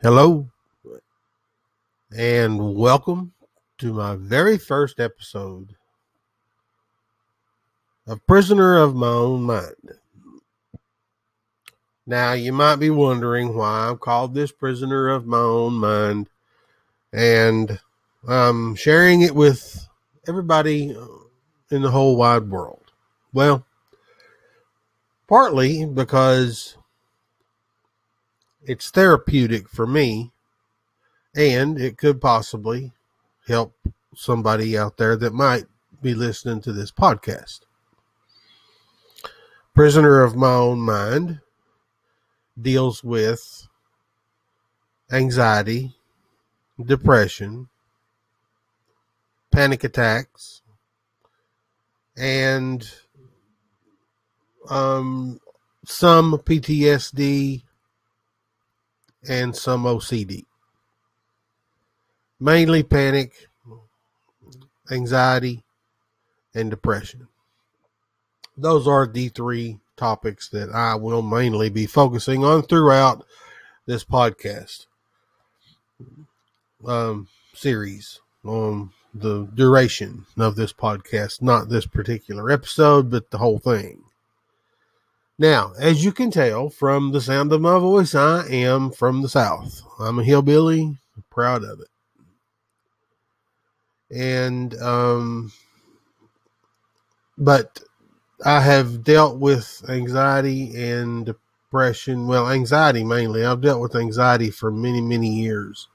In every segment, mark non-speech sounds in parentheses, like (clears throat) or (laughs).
Hello, and welcome to my very first episode of Prisoner of My Own Mind. Now, you might be wondering why I'm called this Prisoner of My Own Mind, and I'm sharing it with everybody in the whole wide world. Well, partly because it's therapeutic for me and it could possibly help somebody out there that might be listening to this podcast. Prisoner of My Own Mind deals with anxiety, depression, panic attacks, and um, some PTSD and some OCD. Mainly panic, anxiety, and depression. Those are the three topics that I will mainly be focusing on throughout this podcast um, series on the duration of this podcast, not this particular episode, but the whole thing. Now, as you can tell from the sound of my voice, I am from the South. I'm a hillbilly, proud of it. And, um, but I have dealt with anxiety and depression. Well, anxiety mainly. I've dealt with anxiety for many, many years.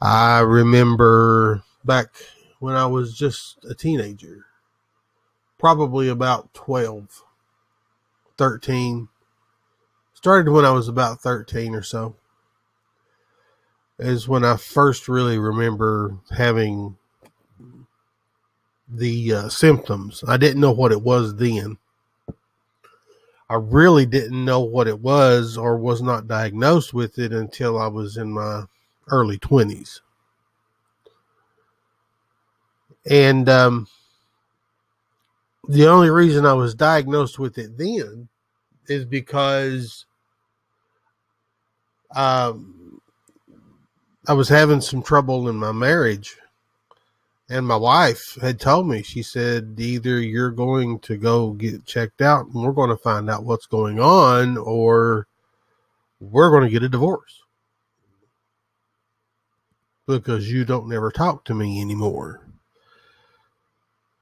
I remember back when I was just a teenager, probably about 12 13. Started when I was about 13 or so. Is when I first really remember having the uh, symptoms. I didn't know what it was then. I really didn't know what it was or was not diagnosed with it until I was in my early 20s. And um, the only reason I was diagnosed with it then is because um, I was having some trouble in my marriage. And my wife had told me, she said, either you're going to go get checked out and we're going to find out what's going on, or we're going to get a divorce because you don't never talk to me anymore.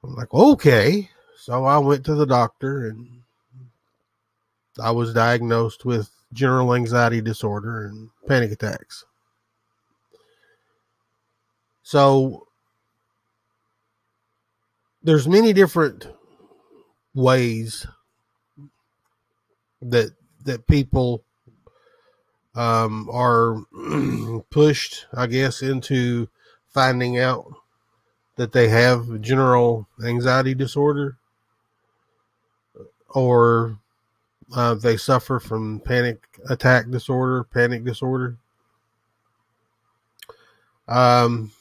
I'm like, okay. So I went to the doctor and I was diagnosed with general anxiety disorder and panic attacks. So there's many different ways that that people um, are (clears throat) pushed, I guess, into finding out that they have general anxiety disorder or uh, they suffer from panic attack disorder, panic disorder. Um,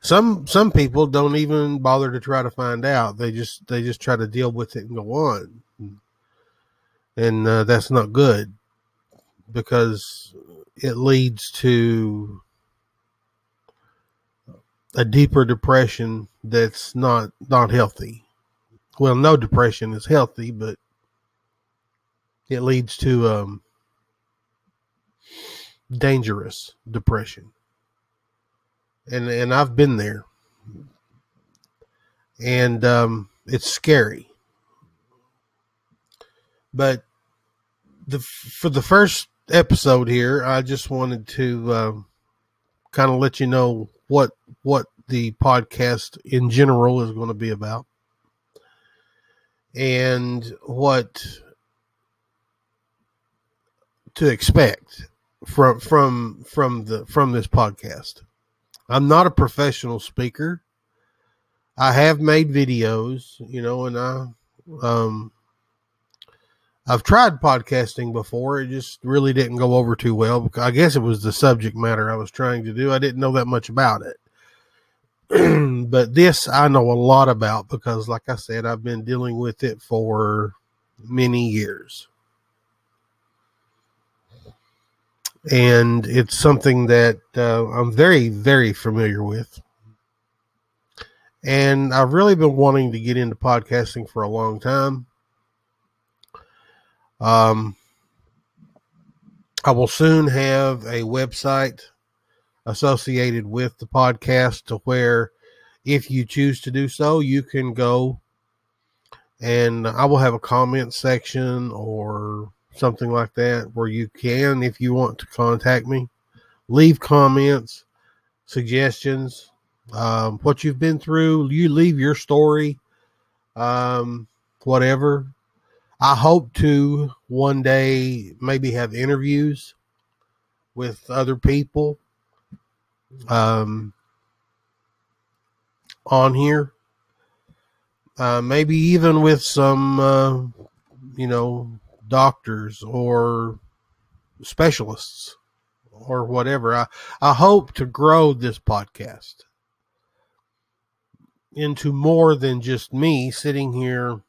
some some people don't even bother to try to find out. They just they just try to deal with it and go on, and uh, that's not good because it leads to a deeper depression that's not not healthy well, no depression is healthy, but it leads to um, dangerous depression. And and I've been there. And um, it's scary. But the for the first episode here, I just wanted to uh, um, kind of let you know what what the podcast in general is going to be about and what to expect from from from the from this podcast. I'm not a professional speaker. I have made videos, you know, and I um I've tried podcasting before. It just really didn't go over too well. I guess it was the subject matter I was trying to do. I didn't know that much about it. (clears throat) but this I know a lot about because, like I said, I've been dealing with it for many years. and it's something that uh, I'm very, very familiar with. And I've really been wanting to get into podcasting for a long time. Um, I will soon have a website associated with the podcast to where if you choose to do so, you can go and I will have a comment section or something like that where you can, if you want to contact me, leave comments, suggestions, um, what you've been through. You leave your story, um, whatever. I hope to one day maybe have interviews with other people um, on here. Uh, maybe even with some, uh, you know, doctors or specialists or whatever. I, I hope to grow this podcast into more than just me sitting here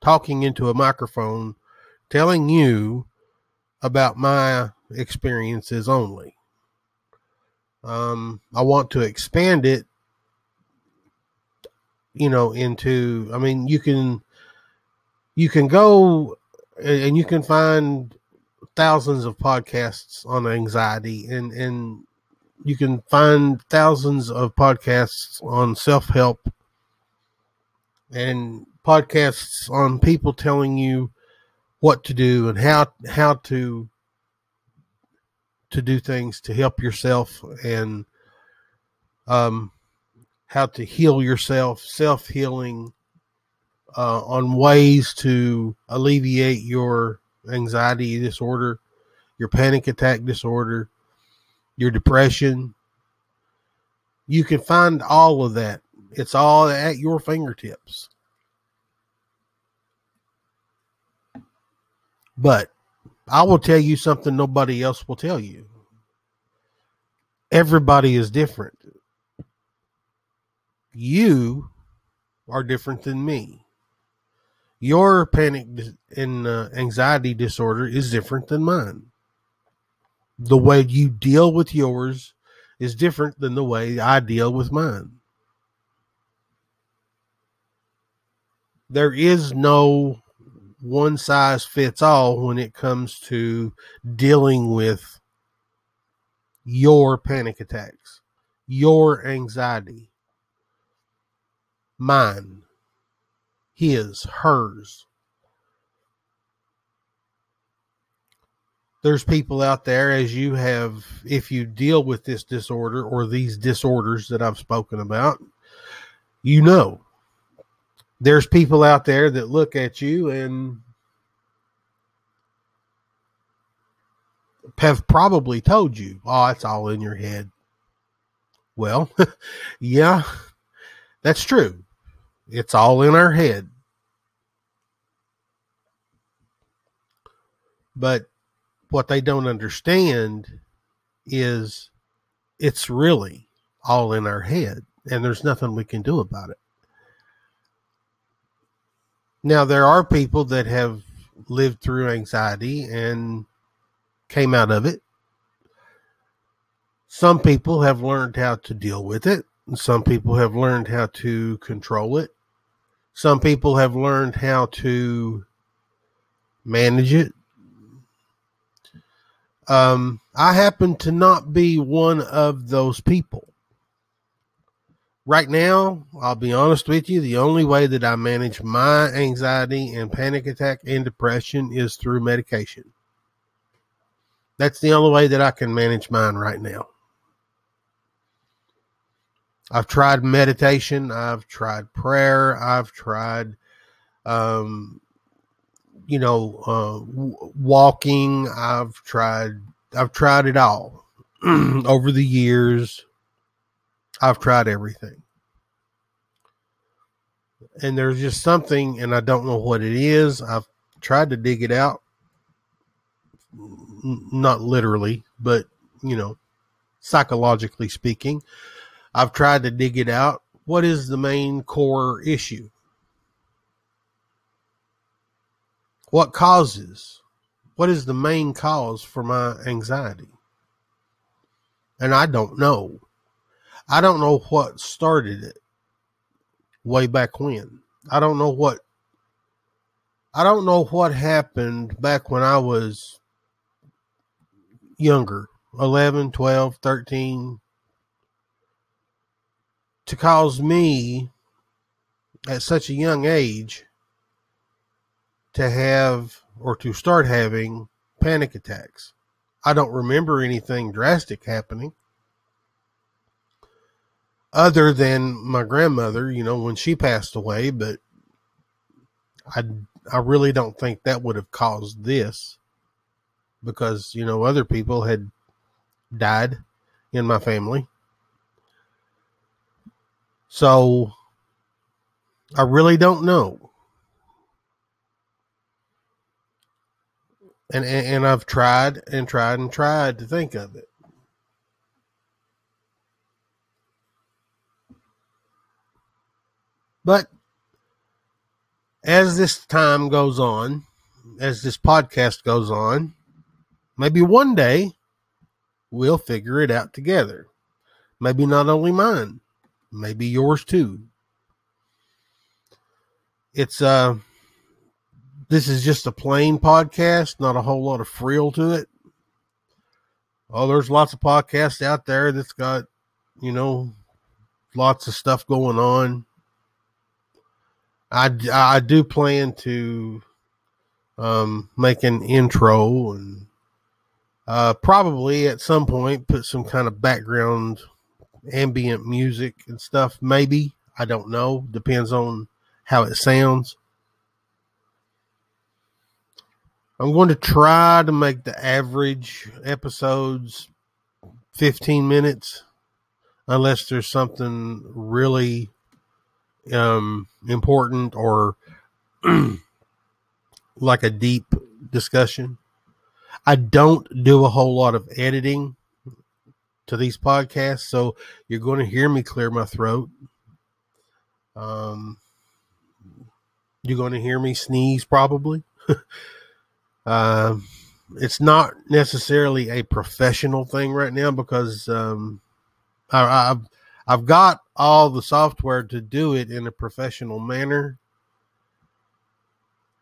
talking into a microphone telling you about my experiences only. Um, I want to expand it, you know, into, I mean, you can, you can go and you can find thousands of podcasts on anxiety and, and you can find thousands of podcasts on self-help and podcasts on people telling you what to do and how how to to do things to help yourself and um how to heal yourself self-healing uh, on ways to alleviate your anxiety disorder your panic attack disorder your depression. You can find all of that. It's all at your fingertips. But I will tell you something nobody else will tell you. Everybody is different. You are different than me. Your panic and uh, anxiety disorder is different than mine. The way you deal with yours is different than the way I deal with mine. There is no one size fits all when it comes to dealing with your panic attacks, your anxiety, mine, his, hers. There's people out there, as you have, if you deal with this disorder or these disorders that I've spoken about, you know there's people out there that look at you and have probably told you, oh, it's all in your head. Well, (laughs) yeah, that's true. It's all in our head. But what they don't understand is it's really all in our head, and there's nothing we can do about it. Now, there are people that have lived through anxiety and came out of it. Some people have learned how to deal with it. Some people have learned how to control it. Some people have learned how to manage it. Um, I happen to not be one of those people right now, I'll be honest with you, the only way that I manage my anxiety and panic attack and depression is through medication. That's the only way that I can manage mine right now. I've tried meditation, I've tried prayer, I've tried, um, you know, uh, w- walking. I've tried, I've tried it all (clears throat) over the years. I've tried everything. And there's just something, and I don't know what it is. I've tried to dig it out. Not literally, but, you know, psychologically speaking. I've tried to dig it out. What is the main core issue? What causes What is the main cause for my anxiety? And I don't know. I don't know what started it way back when. I don't know what I don't know what happened back when I was younger, 11, 12, 13 to cause me at such a young age to have or to start having panic attacks. I don't remember anything drastic happening other than my grandmother, you know, when she passed away, but I I really don't think that would have caused this because, you know, other people had died in my family. So I really don't know. And, and, and I've tried and tried and tried to think of it. But as this time goes on, as this podcast goes on, maybe one day we'll figure it out together. Maybe not only mine, maybe yours too. It's uh this is just a plain podcast, not a whole lot of frill to it. Oh, there's lots of podcasts out there that's got, you know, lots of stuff going on. I, I do plan to um, make an intro and uh, probably at some point put some kind of background ambient music and stuff. Maybe I don't know. Depends on how it sounds. I'm going to try to make the average episodes 15 minutes, unless there's something really um, important or (clears throat) like a deep discussion. I don't do a whole lot of editing to these podcasts, so you're going to hear me clear my throat. Um, you're going to hear me sneeze probably. uh, (laughs) it's not necessarily a professional thing right now because um, I, I've I've got all the software to do it in a professional manner.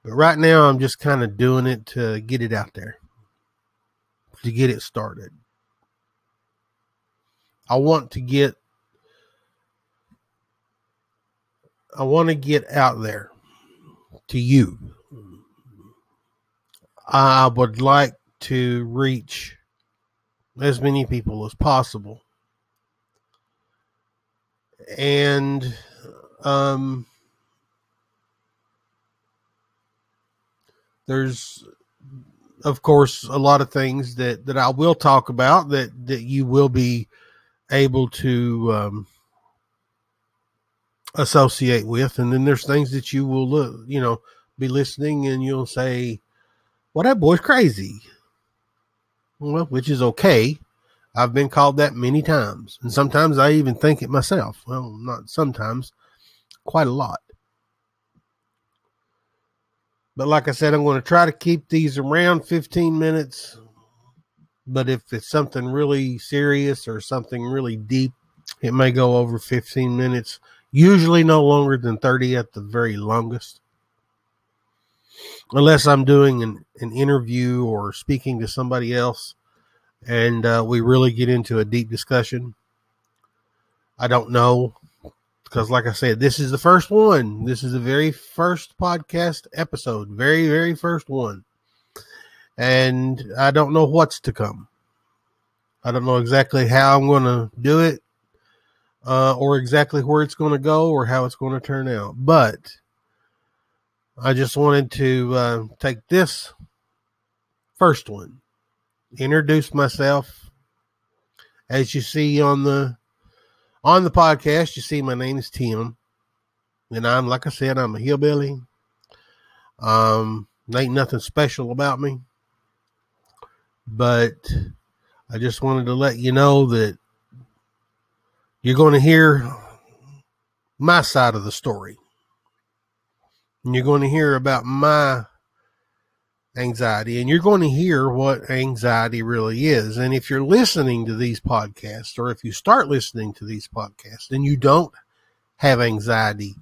But right now, I'm just kind of doing it to get it out there, to get it started. I want to get I want to get out there to you. I would like to reach as many people as possible. And um there's of course a lot of things that that I will talk about that that you will be able to um, associate with, and then there's things that you will look, you know, be listening and you'll say, "Well, that boy's crazy." Well, which is okay. I've been called that many times, and sometimes I even think it myself. Well, not sometimes, quite a lot. But like I said, I'm going to try to keep these around 15 minutes. But if it's something really serious or something really deep, it may go over 15 minutes, usually no longer than 30 at the very longest. Unless I'm doing an, an interview or speaking to somebody else and uh, we really get into a deep discussion. I don't know because, like I said, this is the first one. This is the very first podcast episode, very, very first one. And I don't know what's to come. I don't know exactly how I'm going to do it uh, or exactly where it's going to go or how it's going to turn out. But I just wanted to uh, take this first one, introduce myself. As you see on the on the podcast, you see my name is Tim, and I'm like I said, I'm a hillbilly. Um, ain't nothing special about me, but I just wanted to let you know that you're going to hear my side of the story. And you're going to hear about my anxiety and you're going to hear what anxiety really is. And if you're listening to these podcasts or if you start listening to these podcasts and you don't have anxiety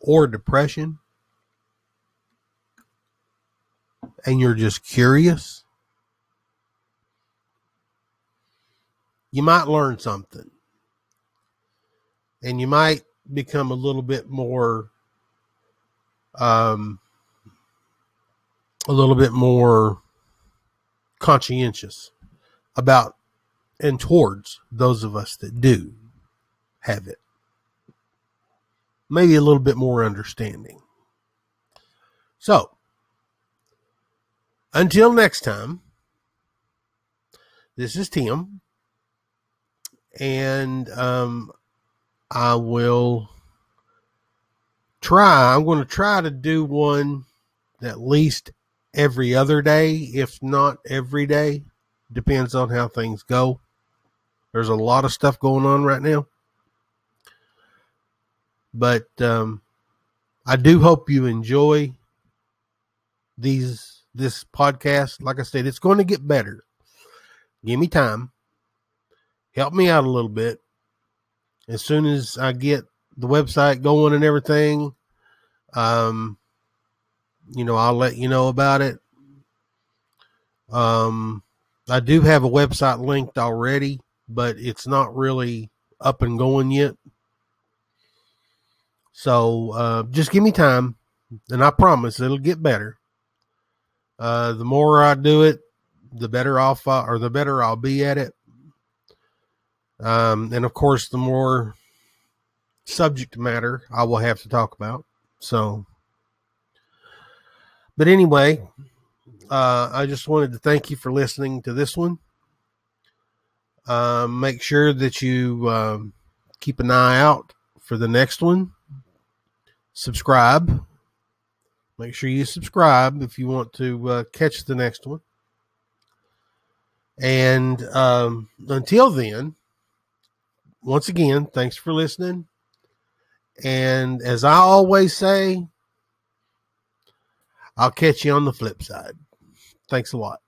or depression and you're just curious, you might learn something and you might become a little bit more um, a little bit more conscientious about and towards those of us that do have it. Maybe a little bit more understanding. So, until next time, this is Tim, and um, I will try. I'm going to try to do one at least every other day, if not every day. Depends on how things go. There's a lot of stuff going on right now. But um, I do hope you enjoy these this podcast. Like I said, it's going to get better. Give me time. Help me out a little bit. As soon as I get the website going and everything, um, you know, I'll let you know about it. Um, I do have a website linked already, but it's not really up and going yet. So uh, just give me time, and I promise it'll get better. Uh, the more I do it, the better off, I, or the better I'll be at it. Um, and of course, the more subject matter I will have to talk about. So, but anyway, uh, I just wanted to thank you for listening to this one. Uh, make sure that you uh, keep an eye out for the next one. Subscribe. Make sure you subscribe if you want to uh, catch the next one. And um, until then, once again, thanks for listening. And as I always say, I'll catch you on the flip side. Thanks a lot.